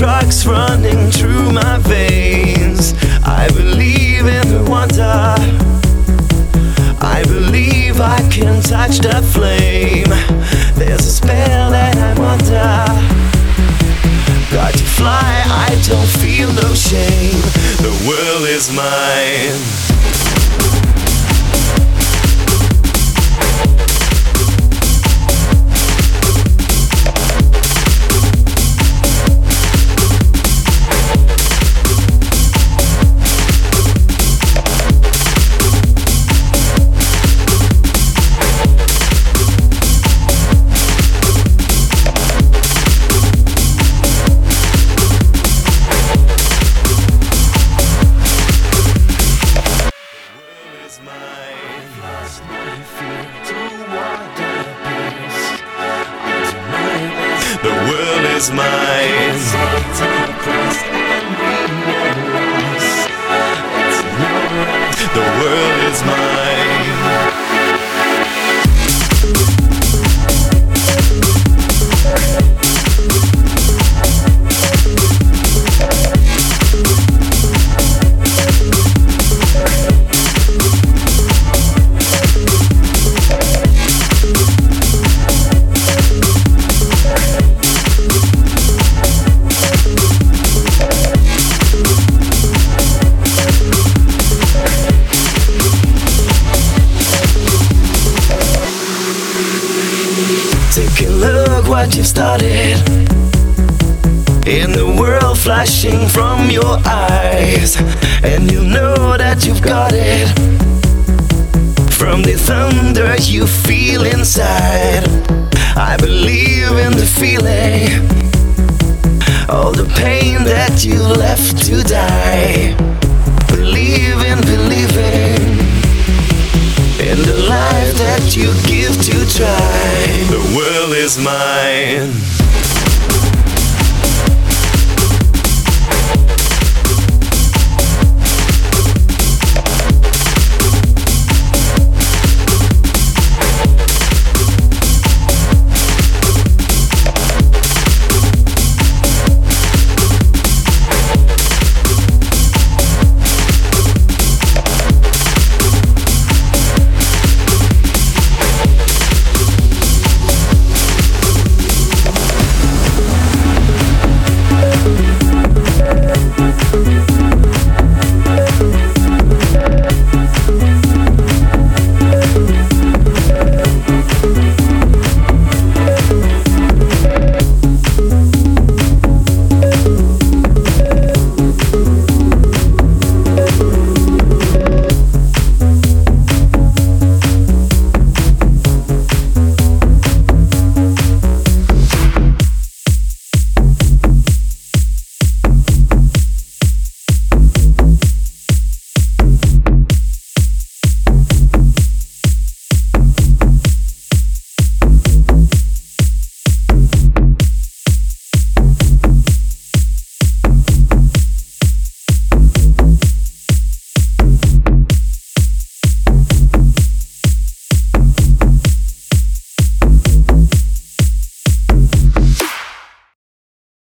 trucks running through my veins. I believe in the wonder. I believe I can touch the flame. There's a spell that I'm under. Got to fly, I don't feel no shame. The world is mine. World is mine. Take a look what you've started. In the world flashing from your eyes, and you know that you've got it. From the thunder you feel inside, I believe in the feeling. All the pain that you left to die. Believe in believing in the life that you give to try. World is mine.